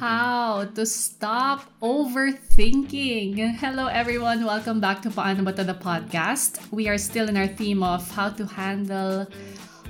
How to stop overthinking. Hello, everyone. Welcome back to Paano the podcast. We are still in our theme of how to handle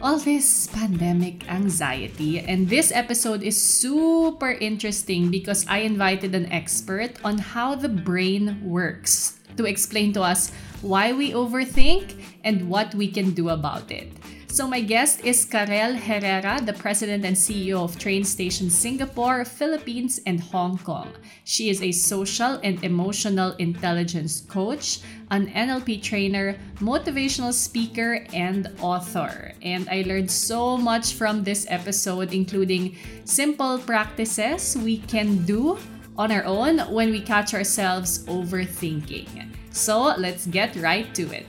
all this pandemic anxiety. And this episode is super interesting because I invited an expert on how the brain works to explain to us why we overthink and what we can do about it. So my guest is Karel Herrera, the president and CEO of Train Station Singapore, Philippines, and Hong Kong. She is a social and emotional intelligence coach, an NLP trainer, motivational speaker, and author. And I learned so much from this episode, including simple practices we can do on our own when we catch ourselves overthinking. So let's get right to it.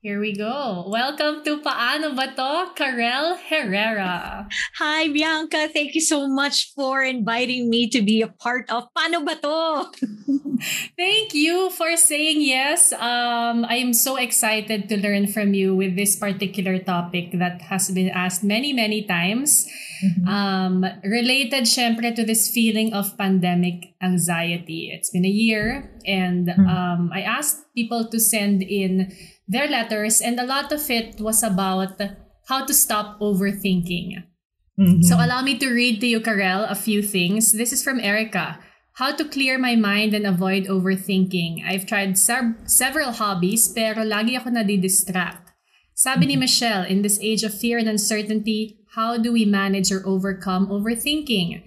Here we go. Welcome to Paano Ba To, Karel Herrera. Hi, Bianca. Thank you so much for inviting me to be a part of Paano Ba To. Thank you for saying yes. Um, I'm so excited to learn from you with this particular topic that has been asked many, many times. Mm-hmm. Um, related, syempre, to this feeling of pandemic anxiety. It's been a year, and mm-hmm. um, I asked people to send in their letters, and a lot of it was about how to stop overthinking. Mm-hmm. So allow me to read to you, Karel, a few things. This is from Erica. How to clear my mind and avoid overthinking. I've tried se- several hobbies, pero lagi ako nadidistract. Sabi ni mm-hmm. Michelle, in this age of fear and uncertainty, how do we manage or overcome overthinking?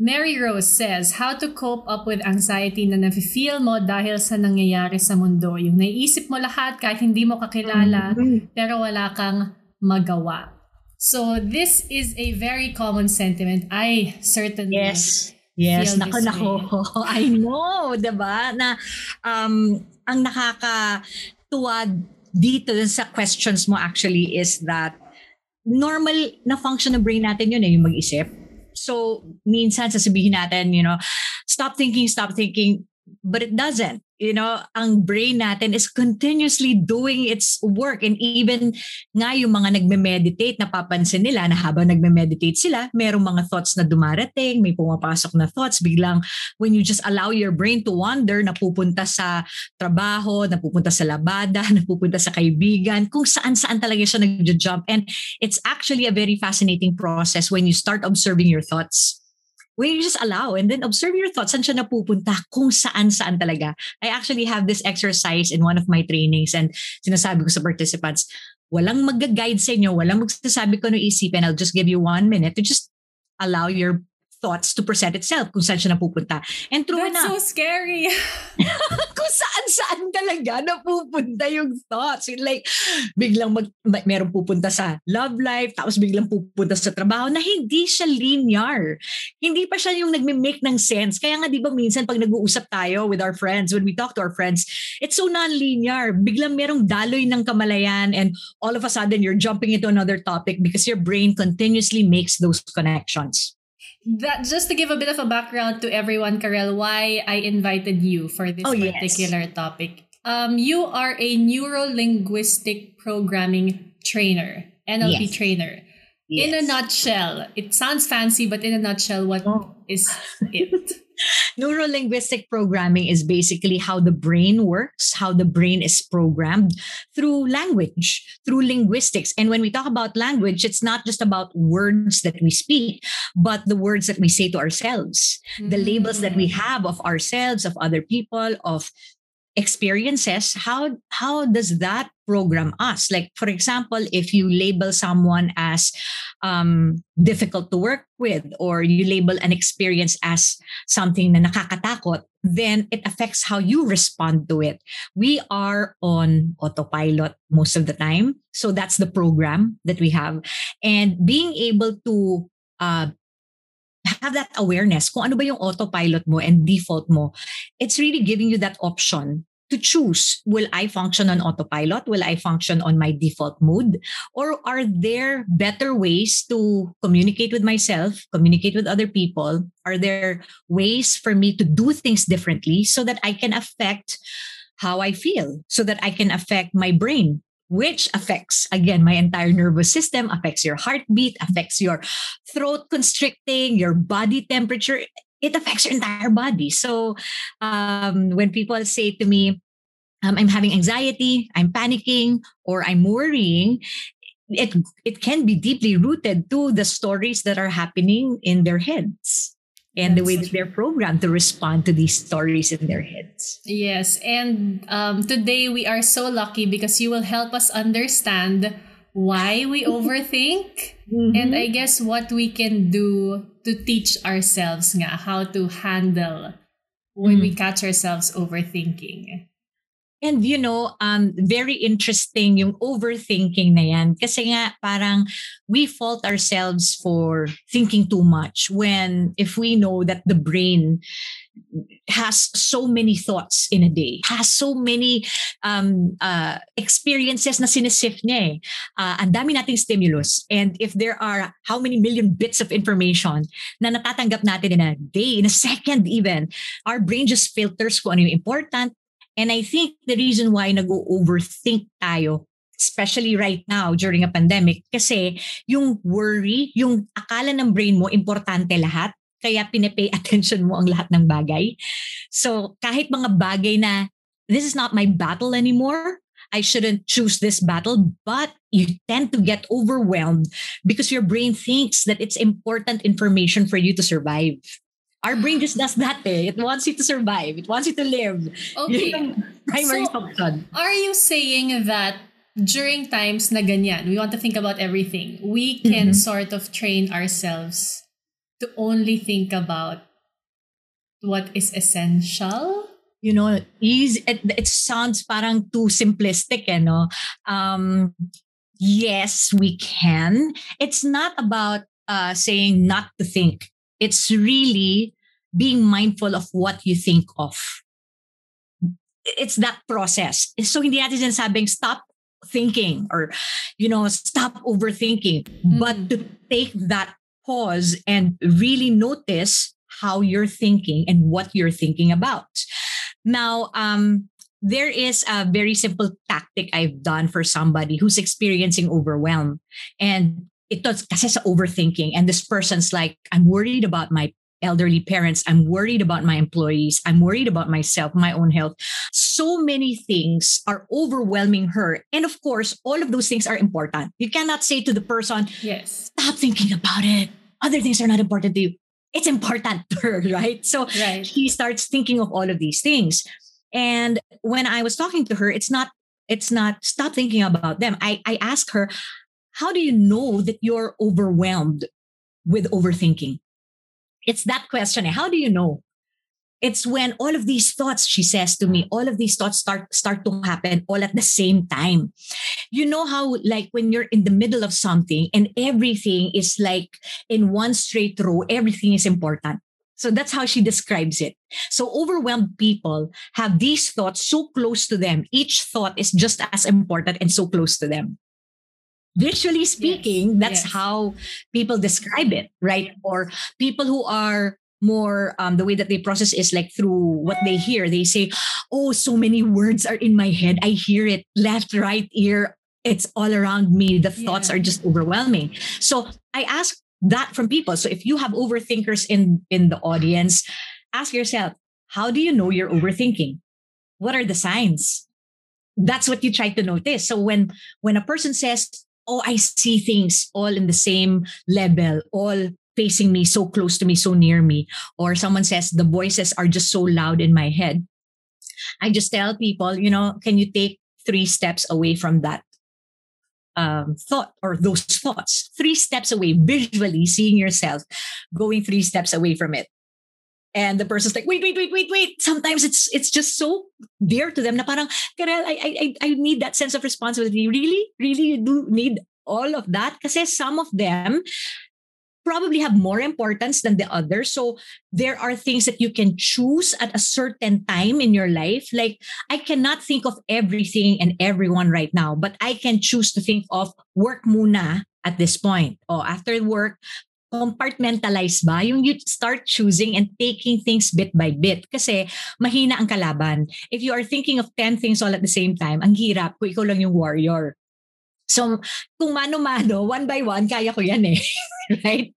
Mary Rose says, how to cope up with anxiety na nafe-feel mo dahil sa nangyayari sa mundo. Yung naiisip mo lahat kahit hindi mo kakilala, mm-hmm. pero wala kang magawa. So this is a very common sentiment. I certainly Yes. Yes, nako nako. I know, 'di ba? Na um ang nakakatuwa dito sa questions mo actually is that normal na function ng brain natin yun eh, yung mag-isip So, minsan sasabihin natin, you know, stop thinking, stop thinking, but it doesn't. You know, ang brain natin is continuously doing its work. And even nga yung mga nagme-meditate, napapansin nila na habang nagme-meditate sila, merong mga thoughts na dumarating, may pumapasok na thoughts. Biglang, when you just allow your brain to wander, napupunta sa trabaho, napupunta sa labada, napupunta sa kaibigan, kung saan-saan talaga siya nag-jump. And it's actually a very fascinating process when you start observing your thoughts when you just allow and then observe your thoughts, saan siya napupunta, kung saan-saan talaga. I actually have this exercise in one of my trainings and sinasabi ko sa participants, walang mag-guide sa inyo, walang magsasabi ko no isipin. I'll just give you one minute to just allow your thoughts to present itself kung saan siya napupunta. And true That's na. so scary. kung saan-saan talaga napupunta yung thoughts. Like, biglang mag, meron pupunta sa love life, tapos biglang pupunta sa trabaho na hindi siya linear. Hindi pa siya yung nagme-make ng sense. Kaya nga di ba minsan pag nag-uusap tayo with our friends, when we talk to our friends, it's so non-linear. Biglang merong daloy ng kamalayan and all of a sudden you're jumping into another topic because your brain continuously makes those connections that just to give a bit of a background to everyone, Karel, why I invited you for this oh, particular yes. topic. Um, you are a neuro linguistic programming trainer, NLP yes. trainer. Yes. In a nutshell, it sounds fancy, but in a nutshell, what oh. is it? Neurolinguistic programming is basically how the brain works, how the brain is programmed through language, through linguistics. And when we talk about language, it's not just about words that we speak, but the words that we say to ourselves, mm. the labels that we mm. have of ourselves, of other people, of experiences how how does that program us? Like for example if you label someone as um, difficult to work with or you label an experience as something na nakakatakot then it affects how you respond to it. We are on autopilot most of the time so that's the program that we have. And being able to uh, have that awareness kung ano ba yung autopilot mo and default mo, it's really giving you that option to choose will I function on autopilot? Will I function on my default mode? Or are there better ways to communicate with myself, communicate with other people? Are there ways for me to do things differently so that I can affect how I feel, so that I can affect my brain which affects again my entire nervous system affects your heartbeat affects your throat constricting your body temperature it affects your entire body so um, when people say to me um, i'm having anxiety i'm panicking or i'm worrying it it can be deeply rooted to the stories that are happening in their heads and That's the way that they're programmed to respond to these stories in their heads. Yes. And um, today we are so lucky because you will help us understand why we overthink mm-hmm. and I guess what we can do to teach ourselves nga how to handle when mm. we catch ourselves overthinking. And you know, um, very interesting yung overthinking na yan. Kasi nga parang we fault ourselves for thinking too much when if we know that the brain has so many thoughts in a day, has so many um, uh, experiences na sinisif niya eh. Uh, ang dami nating stimulus. And if there are how many million bits of information na natatanggap natin in a day, in a second even, our brain just filters kung ano yung important, And I think the reason why nag-overthink tayo, especially right now during a pandemic, kasi yung worry, yung akala ng brain mo, importante lahat. Kaya pinipay attention mo ang lahat ng bagay. So kahit mga bagay na, this is not my battle anymore, I shouldn't choose this battle, but you tend to get overwhelmed because your brain thinks that it's important information for you to survive. Our brain just does that eh. It wants you to survive. It wants you to live. Okay. primary so, function. Are you saying that during times na ganyan, we want to think about everything, we can mm-hmm. sort of train ourselves to only think about what is essential? You know, easy, it, it sounds parang too simplistic, eh, no? Um, yes, we can. It's not about uh, saying not to think it's really being mindful of what you think of. It's that process. So hindi natin sinasabing stop thinking or, you know, stop overthinking, mm-hmm. but to take that pause and really notice how you're thinking and what you're thinking about. Now, um, there is a very simple tactic I've done for somebody who's experiencing overwhelm. And ito kasi sa overthinking and this person's like i'm worried about my elderly parents. I'm worried about my employees. I'm worried about myself my own health. So many things are overwhelming her. And of course all of those things are important. You cannot say to the person yes. Stop thinking about it. Other things are not important to you. It's important to her right? So right. she starts thinking of all of these things. And when i was talking to her it's not it's not stop thinking about them. I i ask her how do you know that you're overwhelmed with overthinking? It's that question. How do you know? It's when all of these thoughts, she says to me, all of these thoughts start start to happen all at the same time. You know how like when you're in the middle of something and everything is like in one straight row, everything is important. So that's how she describes it. So overwhelmed people have these thoughts so close to them. Each thought is just as important and so close to them visually speaking yes. that's yes. how people describe it right? Or people who are more um, the way that they process is like through what they hear. They say oh so many words are in my head. I hear it left right ear. It's all around me. The thoughts are just overwhelming. So i ask that from people. So if you have overthinkers in in the audience ask yourself how do you know you're overthinking? What are the signs? That's what you try to notice. So when when a person says oh, I see things all in the same level, all facing me, so close to me, so near me. Or someone says the voices are just so loud in my head. I just tell people, you know, can you take three steps away from that um, thought or those thoughts? Three steps away, visually seeing yourself going three steps away from it and the person's like wait wait wait wait wait. Sometimes it's it's just so dear to them na parang Karel I I I need that sense of responsibility. Really really you do need all of that? Kasi some of them probably have more importance than the others. So there are things that you can choose at a certain time in your life. Like I cannot think of everything and everyone right now but I can choose to think of work muna at this point. Oh, after work, compartmentalize ba? Yung you start choosing and taking things bit by bit. Kasi mahina ang kalaban. If you are thinking of 10 things all at the same time, ang hirap kung ikaw lang yung warrior. So, kung mano-mano, one by one, kaya ko yan eh. right?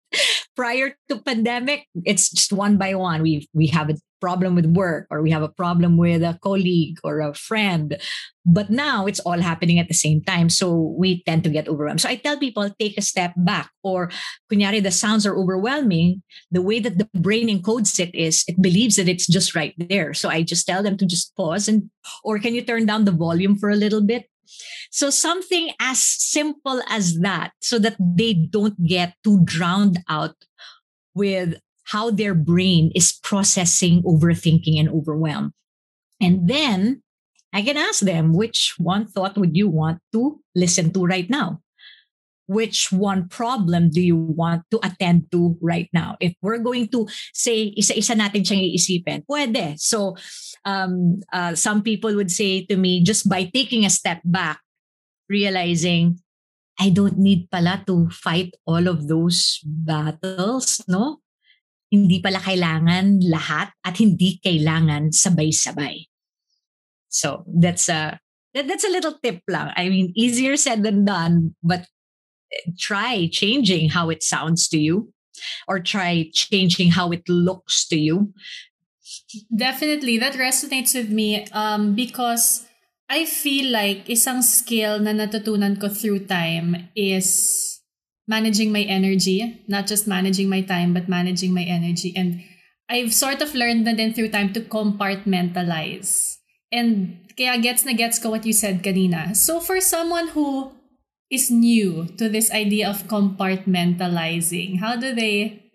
Prior to pandemic, it's just one by one. We we have problem with work or we have a problem with a colleague or a friend. But now it's all happening at the same time. So we tend to get overwhelmed. So I tell people take a step back or kunyari the sounds are overwhelming. The way that the brain encodes it is it believes that it's just right there. So I just tell them to just pause and or can you turn down the volume for a little bit? So something as simple as that, so that they don't get too drowned out with how their brain is processing overthinking and overwhelm. And then I can ask them, which one thought would you want to listen to right now? Which one problem do you want to attend to right now? If we're going to say, isa-isa natin siyang iisipin, pwede. So, um, uh, some people would say to me, just by taking a step back, realizing I don't need pala to fight all of those battles, no? Hindi pala kailangan lahat at hindi kailangan sabay-sabay. So that's a that, that's a little tip lang. I mean, easier said than done, but eh, try changing how it sounds to you or try changing how it looks to you. Definitely, that resonates with me um, because I feel like isang skill na natutunan ko through time is managing my energy, not just managing my time, but managing my energy. And I've sort of learned na din through time to compartmentalize. And kaya gets na gets ko what you said kanina. So for someone who is new to this idea of compartmentalizing, how do they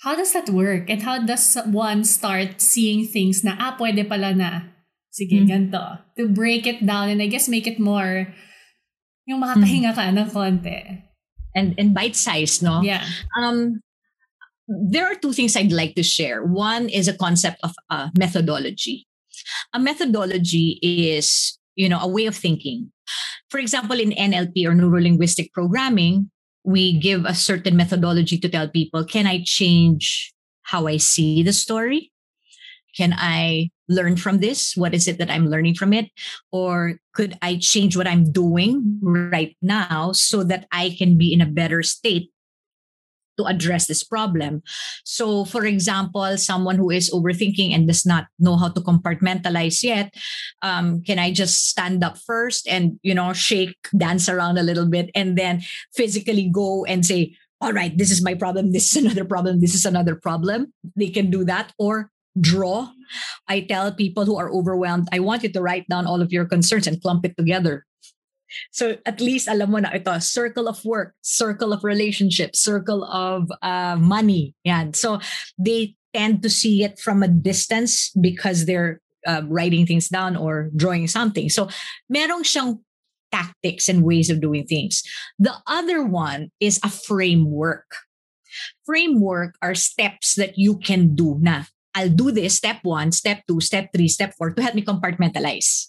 how does that work? And how does one start seeing things na, ah, pwede pala na Sige, mm-hmm. ganito. To break it down and I guess make it more yung makakahinga ka ng konti. And and bite size, no? Yeah. Um there are two things I'd like to share. One is a concept of a methodology. A methodology is, you know, a way of thinking. For example, in NLP or neurolinguistic programming, we give a certain methodology to tell people, can I change how I see the story? Can I learn from this? What is it that I'm learning from it? Or could I change what I'm doing right now so that I can be in a better state to address this problem. So, for example, someone who is overthinking and does not know how to compartmentalize yet, um, can I just stand up first and you know shake, dance around a little bit, and then physically go and say, "All right, this is my problem. This is another problem. This is another problem." They can do that, or draw. I tell people who are overwhelmed, I want you to write down all of your concerns and clump it together. So at least alam mo na ito, circle of work, circle of relationships, circle of uh, money. Yeah. So they tend to see it from a distance because they're uh, writing things down or drawing something. So merong siyang tactics and ways of doing things. The other one is a framework. Framework are steps that you can do na I'll do this step one, step two, step three, step four to help me compartmentalize.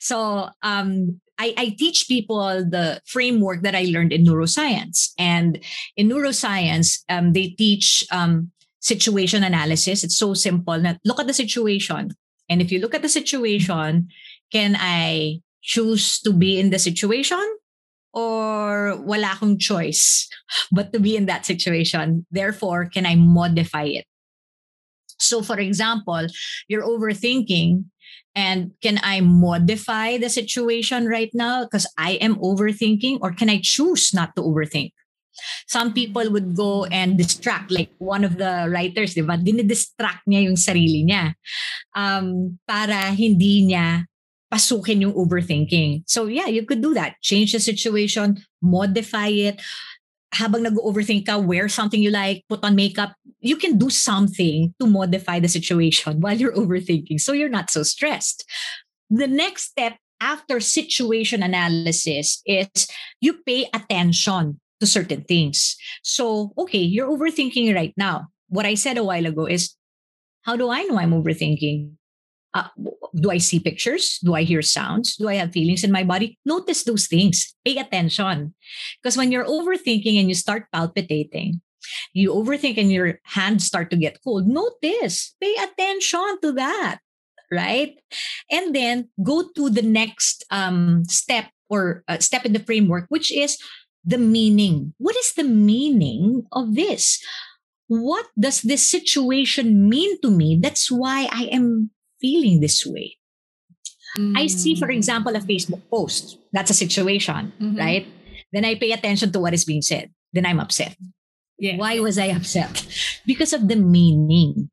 So um, I, I teach people the framework that I learned in neuroscience. And in neuroscience, um, they teach um, situation analysis. It's so simple. Now, look at the situation. And if you look at the situation, can I choose to be in the situation or wala akong choice but to be in that situation? Therefore, can I modify it? So, for example, you're overthinking, and can I modify the situation right now because I am overthinking, or can I choose not to overthink? Some people would go and distract, like one of the writers, di ba? Dinidistract niya yung sarili niya um, para hindi niya pasukin yung overthinking. So yeah, you could do that. Change the situation, modify it, habang nag-overthink ka, wear something you like, put on makeup, you can do something to modify the situation while you're overthinking so you're not so stressed. The next step after situation analysis is you pay attention to certain things. So, okay, you're overthinking right now. What I said a while ago is, how do I know I'm overthinking? Uh, do I see pictures? Do I hear sounds? Do I have feelings in my body? Notice those things. Pay attention. Because when you're overthinking and you start palpitating, you overthink and your hands start to get cold, notice. Pay attention to that. right? And then go to the next um, step or uh, step in the framework, which is the meaning. What is the meaning of this? What does this situation mean to me? That's why I am feeling this way. Mm. I see, for example, a Facebook post. That's a situation, mm-hmm. right? Then I pay attention to what is being said. Then I'm upset. Yeah. Why was I upset? Because of the meaning.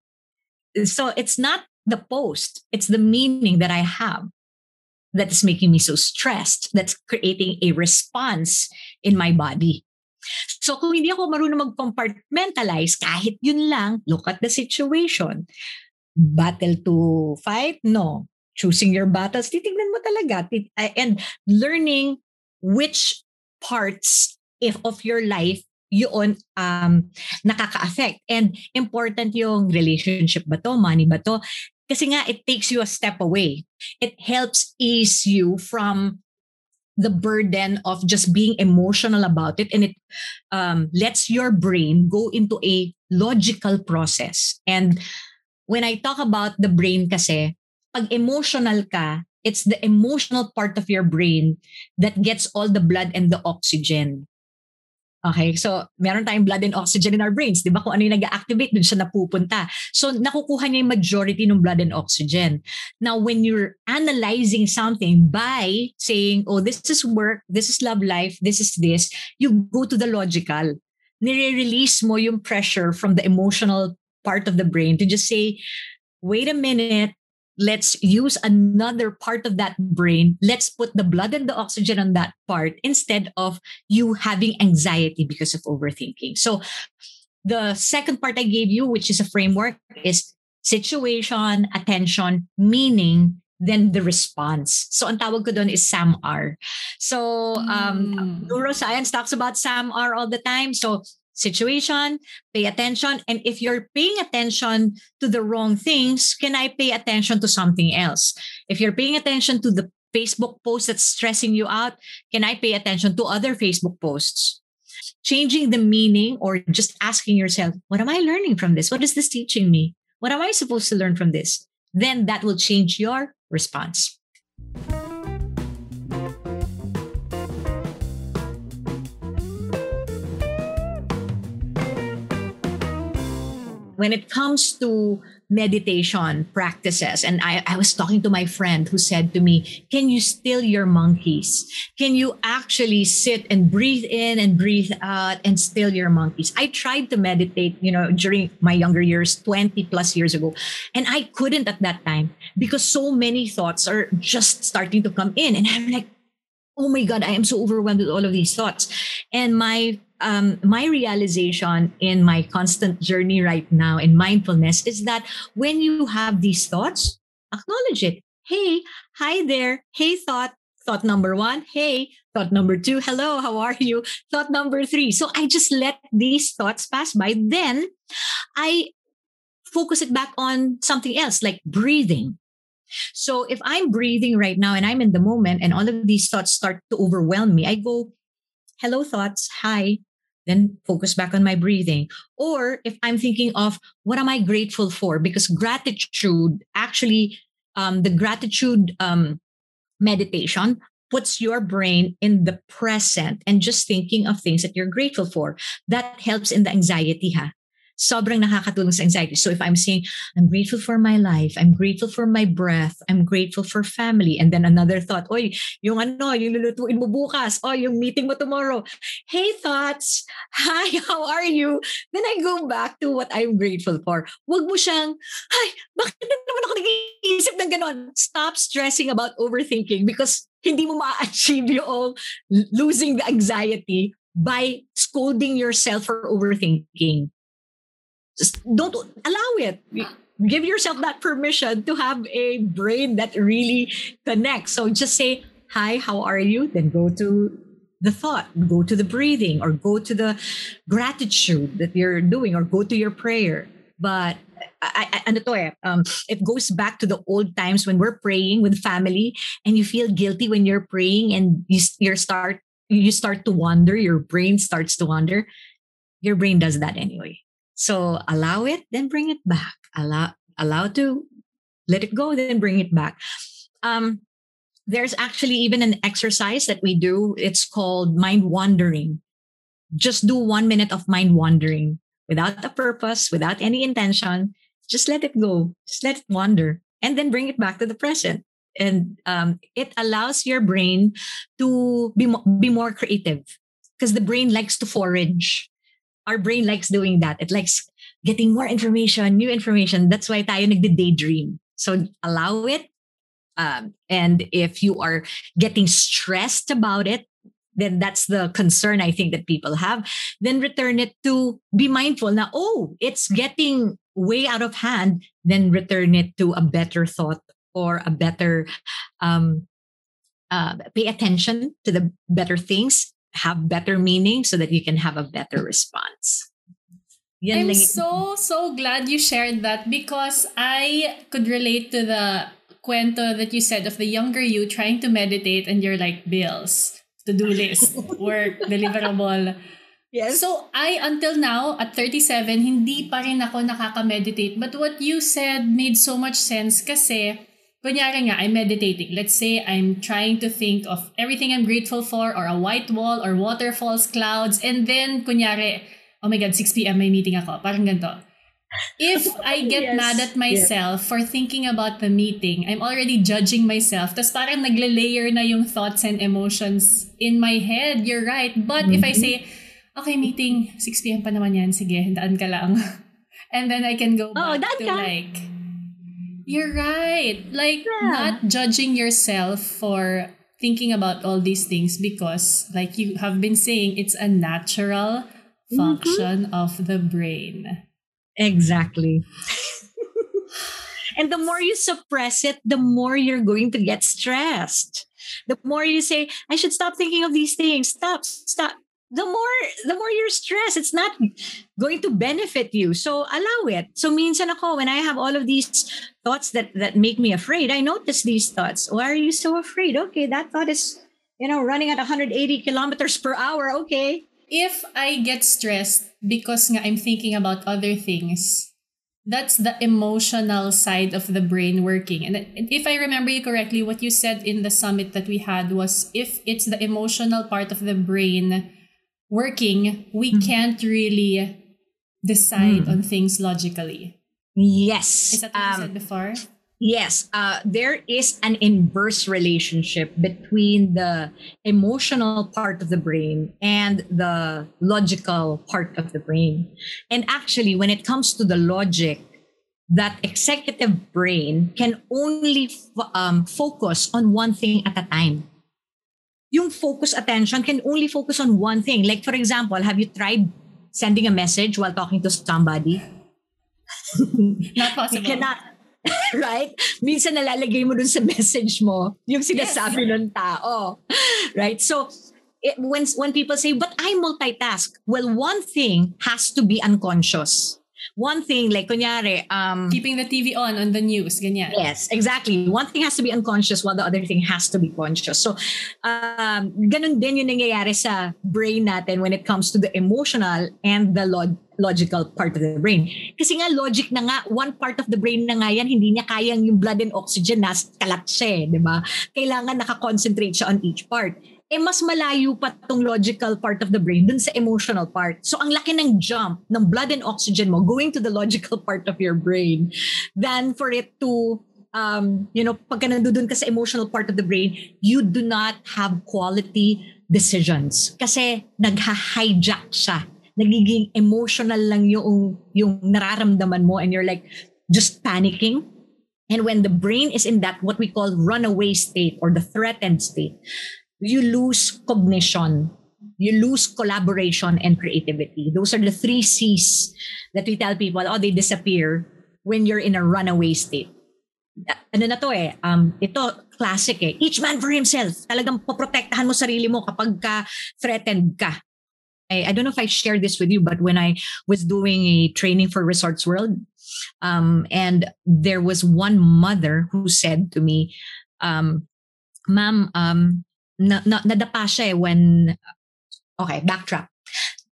So it's not the post, it's the meaning that I have that is making me so stressed, that's creating a response in my body. So kung hindi ako marunong mag-compartmentalize, kahit yun lang, look at the situation. Battle to fight? No. Choosing your battles, titignan mo talaga. And learning which parts if of your life yun um, nakaka-affect. And important yung relationship ba to, money ba to. Kasi nga, it takes you a step away. It helps ease you from the burden of just being emotional about it and it um, lets your brain go into a logical process. And when I talk about the brain kasi, pag emotional ka, it's the emotional part of your brain that gets all the blood and the oxygen. Okay, so meron tayong blood and oxygen in our brains, di ba? Kung ano yung nag-activate, dun siya napupunta. So nakukuha niya yung majority ng blood and oxygen. Now, when you're analyzing something by saying, oh, this is work, this is love life, this is this, you go to the logical. Nire-release mo yung pressure from the emotional part of the brain to just say, wait a minute, let's use another part of that brain. Let's put the blood and the oxygen on that part instead of you having anxiety because of overthinking. So the second part I gave you, which is a framework, is situation, attention, meaning, then the response. So ang tawag ko doon is SAMR. So um, mm. neuroscience talks about SAMR all the time. So situation, pay attention. And if you're paying attention to the wrong things, can I pay attention to something else? If you're paying attention to the Facebook post that's stressing you out, can I pay attention to other Facebook posts? Changing the meaning or just asking yourself, what am I learning from this? What is this teaching me? What am I supposed to learn from this? Then that will change your response. When it comes to meditation practices, and I, I was talking to my friend who said to me, Can you still your monkeys? Can you actually sit and breathe in and breathe out and still your monkeys? I tried to meditate, you know, during my younger years, 20 plus years ago, and I couldn't at that time because so many thoughts are just starting to come in. And I'm like, oh my God, I am so overwhelmed with all of these thoughts. And my um, my realization in my constant journey right now in mindfulness is that when you have these thoughts, acknowledge it. Hey, hi there. Hey, thought. Thought number one. Hey, thought number two. Hello, how are you? Thought number three. So I just let these thoughts pass by. Then I focus it back on something else like breathing. So if I'm breathing right now and I'm in the moment and all of these thoughts start to overwhelm me, I go, hello, thoughts. Hi then focus back on my breathing. Or if I'm thinking of what am I grateful for? Because gratitude actually, um, the gratitude um, meditation puts your brain in the present and just thinking of things that you're grateful for. That helps in the anxiety, ha? Sobrang nakakatulong sa anxiety. So if I'm saying, I'm grateful for my life, I'm grateful for my breath, I'm grateful for family, and then another thought, oy, yung ano, yung lulutuin mo bukas, oh, yung meeting mo tomorrow. Hey thoughts, hi, how are you? Then I go back to what I'm grateful for. Wag mo siyang, ay, bakit na naman ako nag-iisip ng ganon? Stop stressing about overthinking because hindi mo ma-achieve yung losing the anxiety by scolding yourself for overthinking. Just don't allow it. Give yourself that permission to have a brain that really connects. So just say, Hi, how are you? Then go to the thought, go to the breathing, or go to the gratitude that you're doing, or go to your prayer. But I, I, to eh, um, it goes back to the old times when we're praying with family and you feel guilty when you're praying and you, you start you start to wander your brain starts to wander your brain does that anyway so allow it, then bring it back. Allow allow to let it go, then bring it back. Um, there's actually even an exercise that we do. It's called mind wandering. Just do one minute of mind wandering without a purpose, without any intention. Just let it go. Just let it wander and then bring it back to the present. And um, it allows your brain to be, mo- be more creative because the brain likes to forage. Our brain likes doing that. It likes getting more information, new information. That's why tayo nagde-daydream. So allow it. Um, and if you are getting stressed about it, then that's the concern I think that people have. Then return it to be mindful. Now, oh, it's getting way out of hand. Then return it to a better thought or a better um, uh, pay attention to the better things, have better meaning so that you can have a better response. Yan I'm so, so glad you shared that because I could relate to the cuento that you said of the younger you trying to meditate and you're like, bills, to-do list, work, deliverable. Yes. So I, until now, at 37, hindi pa rin ako nakaka-meditate. But what you said made so much sense kasi, kunyari nga, I'm meditating. Let's say I'm trying to think of everything I'm grateful for or a white wall or waterfalls, clouds, and then, kunyari, oh my God, 6 p.m. may meeting ako. Parang ganito. If I get yes, mad at myself yes. for thinking about the meeting, I'm already judging myself. Tapos parang nagle-layer na yung thoughts and emotions in my head. You're right. But mm-hmm. if I mm-hmm. say, okay, meeting, 6 p.m. pa naman yan. Sige, daan ka lang. and then I can go oh, back oh, to ka. like, you're right. Like, yeah. not judging yourself for thinking about all these things because, like you have been saying, it's a natural function mm-hmm. of the brain. Exactly. and the more you suppress it, the more you're going to get stressed. The more you say, I should stop thinking of these things, stop, stop. The more the more you're stressed, it's not going to benefit you. So allow it. So minsan ako, when I have all of these thoughts that that make me afraid, I notice these thoughts. Why are you so afraid? Okay, that thought is, you know, running at 180 kilometers per hour. Okay, if I get stressed because nga I'm thinking about other things, that's the emotional side of the brain working. And if I remember you correctly, what you said in the summit that we had was if it's the emotional part of the brain working, we mm. can't really decide mm. on things logically. Yes. Is that what um, you said before? Yes, uh, there is an inverse relationship between the emotional part of the brain and the logical part of the brain. And actually, when it comes to the logic, that executive brain can only f- um, focus on one thing at a time. Yung focus attention can only focus on one thing. Like, for example, have you tried sending a message while talking to somebody? Not possible. You cannot right? Minsan nalalagay mo dun sa message mo yung sinasabi yes. ng tao. Right? So, it, when, when people say, but I multitask, well, one thing has to be unconscious. One thing, like kunyari, um, keeping the TV on on the news, ganyan. Yes, exactly. One thing has to be unconscious while the other thing has to be conscious. So, um, ganun din yung nangyayari sa brain natin when it comes to the emotional and the log- logical part of the brain. Kasi nga logic na nga, one part of the brain na nga yan, hindi niya kayang yung blood and oxygen na kalat siya, eh, di ba? Kailangan nakakoncentrate siya on each part. Eh mas malayo pa tong logical part of the brain dun sa emotional part. So ang laki ng jump ng blood and oxygen mo going to the logical part of your brain than for it to um, you know, pagka nandun ka sa emotional part of the brain, you do not have quality decisions. Kasi nagha-hijack siya nagiging emotional lang yung, yung nararamdaman mo and you're like just panicking. And when the brain is in that what we call runaway state or the threatened state, you lose cognition, you lose collaboration and creativity. Those are the three C's that we tell people, oh, they disappear when you're in a runaway state. Ano na to eh, um, ito, classic eh. Each man for himself. Talagang poprotektahan mo sarili mo kapag ka threatened ka. I, I don't know if I shared this with you, but when I was doing a training for Resorts World, um, and there was one mother who said to me, um, Ma'am, um, na, na, nadapa siya eh when, okay, backtrack.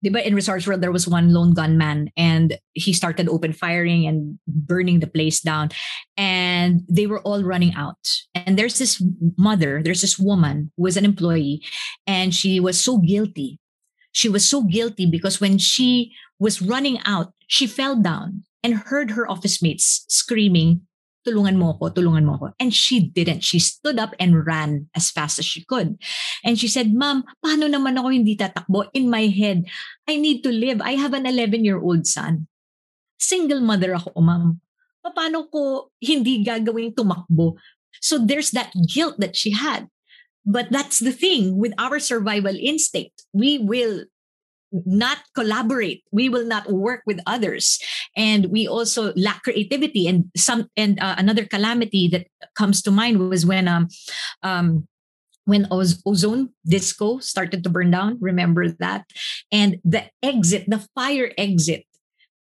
But in Resorts World, there was one lone gunman and he started open firing and burning the place down. And they were all running out. And there's this mother, there's this woman who was an employee, and she was so guilty. She was so guilty because when she was running out, she fell down and heard her office mates screaming, tulungan mo ko, tulungan mo ko. And she didn't. She stood up and ran as fast as she could. And she said, Ma'am, paano naman ako hindi tatakbo? In my head, I need to live. I have an 11-year-old son. Single mother ako, ma'am. Paano ko hindi gagawin tumakbo? So there's that guilt that she had. But that's the thing with our survival instinct. We will not collaborate. We will not work with others. And we also lack creativity. And some and uh, another calamity that comes to mind was when um um when oz- ozone disco started to burn down. Remember that? And the exit the fire exit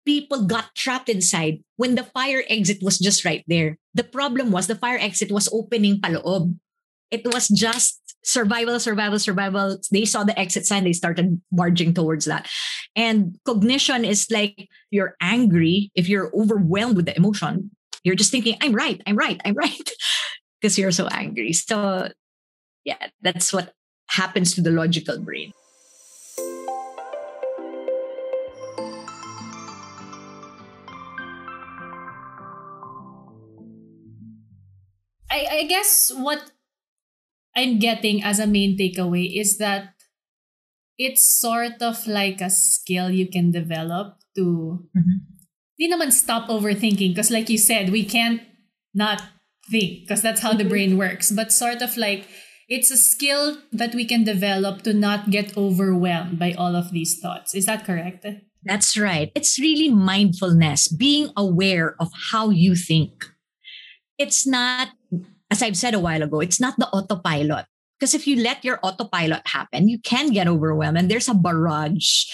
people got trapped inside when the fire exit was just right there. The problem was the fire exit was opening paloob. It was just survival, survival, survival. They saw the exit sign, they started barging towards that. And cognition is like you're angry if you're overwhelmed with the emotion. You're just thinking, I'm right, I'm right, I'm right, because you're so angry. So, yeah, that's what happens to the logical brain. I, I guess what I'm getting as a main takeaway is that it's sort of like a skill you can develop to mm-hmm. naman stop overthinking because like you said we can't not think because that's how the mm-hmm. brain works. But sort of like it's a skill that we can develop to not get overwhelmed by all of these thoughts. Is that correct? That's right. It's really mindfulness being aware of how you think. It's not as I've said a while ago, it's not the autopilot. Because if you let your autopilot happen, you can get overwhelmed and there's a barrage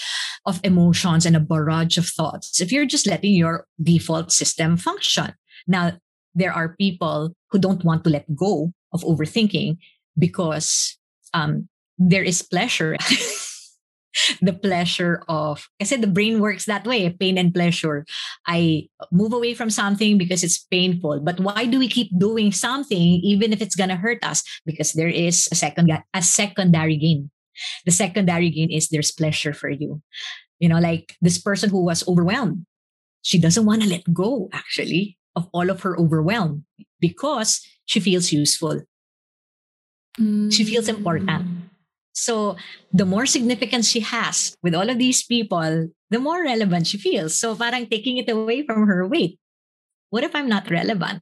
of emotions and a barrage of thoughts. If you're just letting your default system function. Now, there are people who don't want to let go of overthinking because um, there is pleasure the pleasure of kasi the brain works that way pain and pleasure. I move away from something because it's painful. But why do we keep doing something even if it's gonna hurt us? Because there is a second a secondary gain. The secondary gain is there's pleasure for you. You know like this person who was overwhelmed she doesn't want to let go actually of all of her overwhelm because she feels useful. Mm. she feels important so the more significance she has with all of these people, the more relevant she feels. So parang taking it away from her, weight. what if I'm not relevant?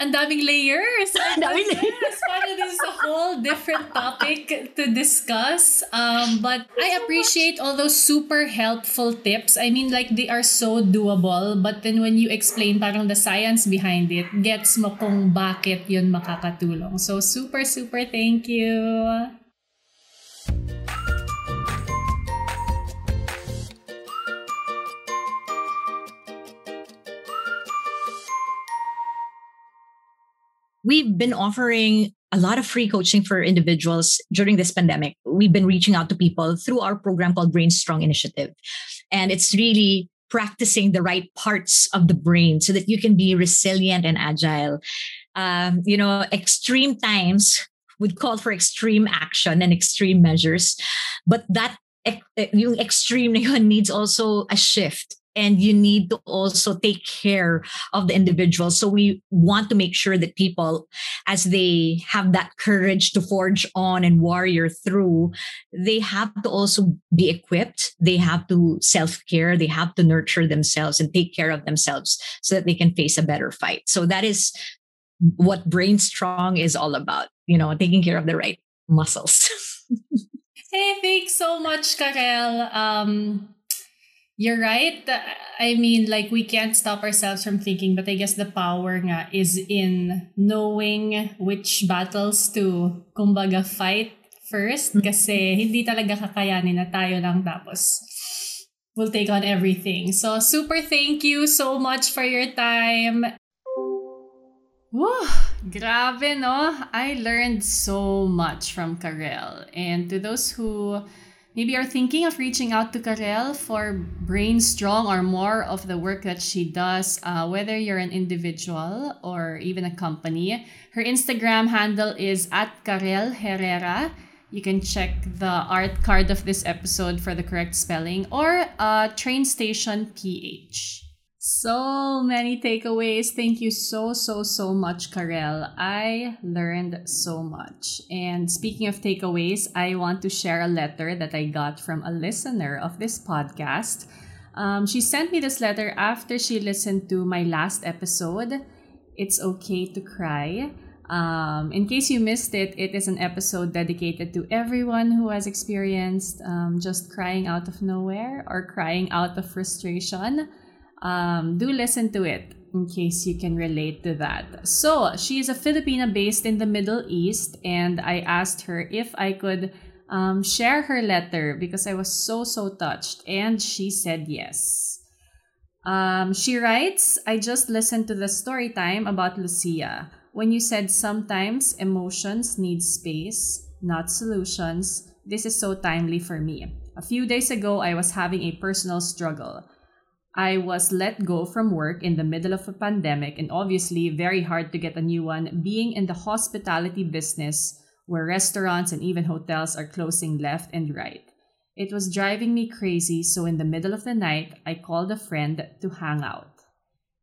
Ang daming layers. Ang daming layers. Parang this is a whole different topic to discuss. Um, but I appreciate all those super helpful tips. I mean, like, they are so doable. But then when you explain parang the science behind it, gets mo kung bakit yun makakatulong. So, super, super thank you. We've been offering a lot of free coaching for individuals during this pandemic. We've been reaching out to people through our program called Brain Strong Initiative. And it's really practicing the right parts of the brain so that you can be resilient and agile. Um, you know, extreme times would call for extreme action and extreme measures, but that Eh, yung extreme needs also a shift and you need to also take care of the individual. So we want to make sure that people as they have that courage to forge on and warrior through they have to also be equipped. They have to self-care. They have to nurture themselves and take care of themselves so that they can face a better fight. So that is what brain strong is all about you know taking care of the right muscles hey thanks so much karel um you're right. I mean, like, we can't stop ourselves from thinking, but I guess the power nga is in knowing which battles to, kumbaga, fight first. Mm-hmm. Kasi hindi talaga kakayanin na tayo lang tapos we'll take on everything. So, super thank you so much for your time. Woo! Grabe, no? I learned so much from Karel. And to those who maybe are thinking of reaching out to Karel for Brain Strong or more of the work that she does, uh, whether you're an individual or even a company, her Instagram handle is at Karel Herrera. You can check the art card of this episode for the correct spelling or uh, Train Station PH. So many takeaways. Thank you so, so, so much, Karel. I learned so much. And speaking of takeaways, I want to share a letter that I got from a listener of this podcast. Um, she sent me this letter after she listened to my last episode. It's okay to cry. Um, in case you missed it, it is an episode dedicated to everyone who has experienced um, just crying out of nowhere or crying out of frustration um, do listen to it in case you can relate to that. So, she is a Filipina based in the Middle East, and I asked her if I could um, share her letter because I was so, so touched, and she said yes. Um, she writes, I just listened to the story time about Lucia. When you said sometimes emotions need space, not solutions, this is so timely for me. A few days ago, I was having a personal struggle. I was let go from work in the middle of a pandemic and obviously very hard to get a new one being in the hospitality business where restaurants and even hotels are closing left and right. It was driving me crazy, so in the middle of the night, I called a friend to hang out.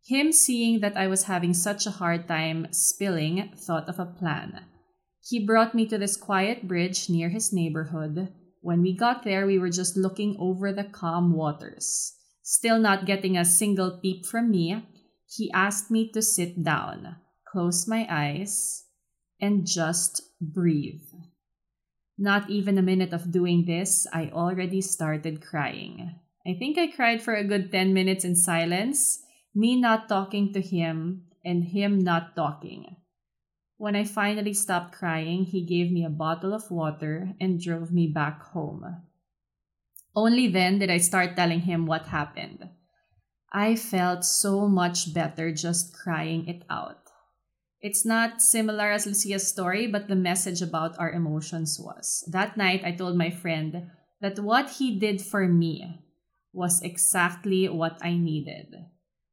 Him seeing that I was having such a hard time spilling thought of a plan. He brought me to this quiet bridge near his neighborhood. When we got there, we were just looking over the calm waters. Still not getting a single peep from me, he asked me to sit down, close my eyes, and just breathe. Not even a minute of doing this, I already started crying. I think I cried for a good 10 minutes in silence, me not talking to him and him not talking. When I finally stopped crying, he gave me a bottle of water and drove me back home. Only then did I start telling him what happened. I felt so much better just crying it out. It's not similar as Lucia's story, but the message about our emotions was. That night, I told my friend that what he did for me was exactly what I needed.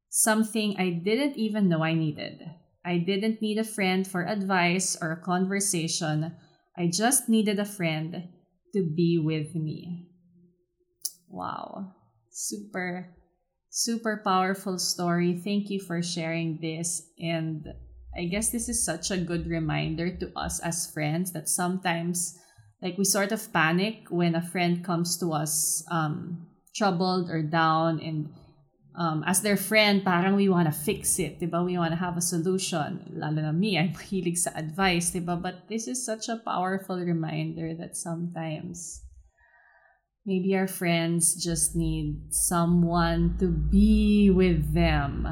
Something I didn't even know I needed. I didn't need a friend for advice or a conversation. I just needed a friend to be with me. Wow. Super, super powerful story. Thank you for sharing this. And I guess this is such a good reminder to us as friends that sometimes, like, we sort of panic when a friend comes to us um, troubled or down and um, as their friend, parang we want to fix it, diba? We want to have a solution. Lalo na me, I'm mahilig sa advice, diba? But this is such a powerful reminder that sometimes Maybe our friends just need someone to be with them.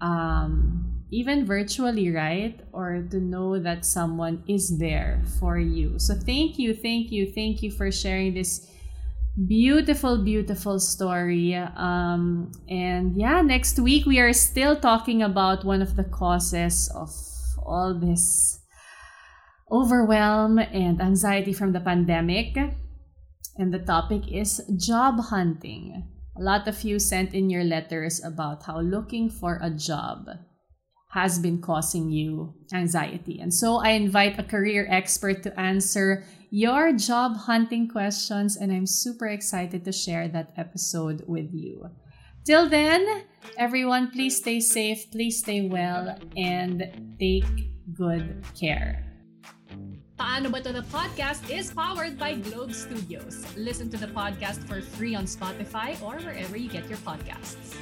Um, even virtually, right? Or to know that someone is there for you. So thank you, thank you, thank you for sharing this beautiful, beautiful story. Um, and yeah, next week we are still talking about one of the causes of all this overwhelm and anxiety from the pandemic and the topic is job hunting. A lot of you sent in your letters about how looking for a job has been causing you anxiety. And so I invite a career expert to answer your job hunting questions, and I'm super excited to share that episode with you. Till then, everyone, please stay safe, please stay well, and take good care. Paano Ba To The Podcast is powered by Globe Studios. Listen to the podcast for free on Spotify or wherever you get your podcasts.